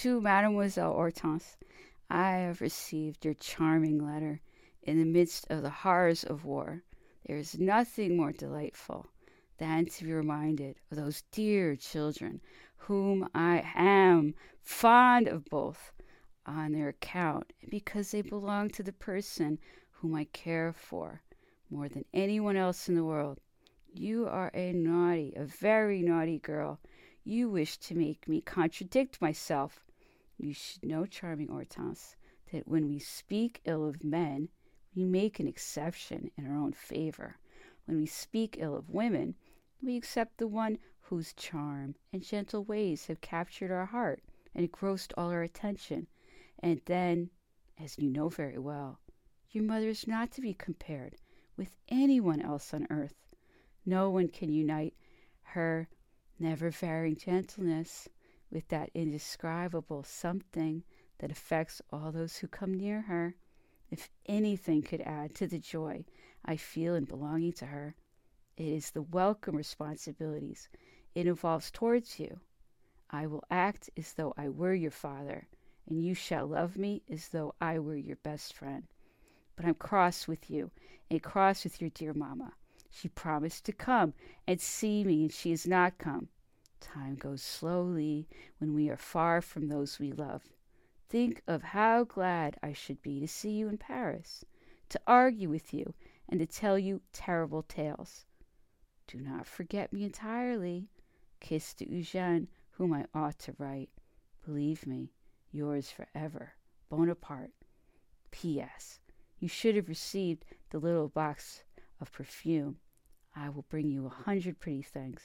to Mademoiselle Hortense. I have received your charming letter. In the midst of the horrors of war, there is nothing more delightful than to be reminded of those dear children whom I am fond of both on their account and because they belong to the person whom I care for more than anyone else in the world. You are a naughty, a very naughty girl. You wish to make me contradict myself. You should know, charming Hortense, that when we speak ill of men, we make an exception in our own favor. When we speak ill of women, we accept the one whose charm and gentle ways have captured our heart and engrossed all our attention. And then, as you know very well, your mother is not to be compared with anyone else on earth. No one can unite her never varying gentleness with that indescribable something that affects all those who come near her. If anything could add to the joy I feel in belonging to her, it is the welcome responsibilities it involves towards you. I will act as though I were your father, and you shall love me as though I were your best friend. But I'm cross with you, and cross with your dear mamma. She promised to come and see me, and she has not come. Time goes slowly when we are far from those we love. Think of how glad I should be to see you in Paris, to argue with you, and to tell you terrible tales. Do not forget me entirely. Kiss to Eugene, whom I ought to write. Believe me, yours forever, Bonaparte. P.S. You should have received the little box of perfume. I will bring you a hundred pretty things.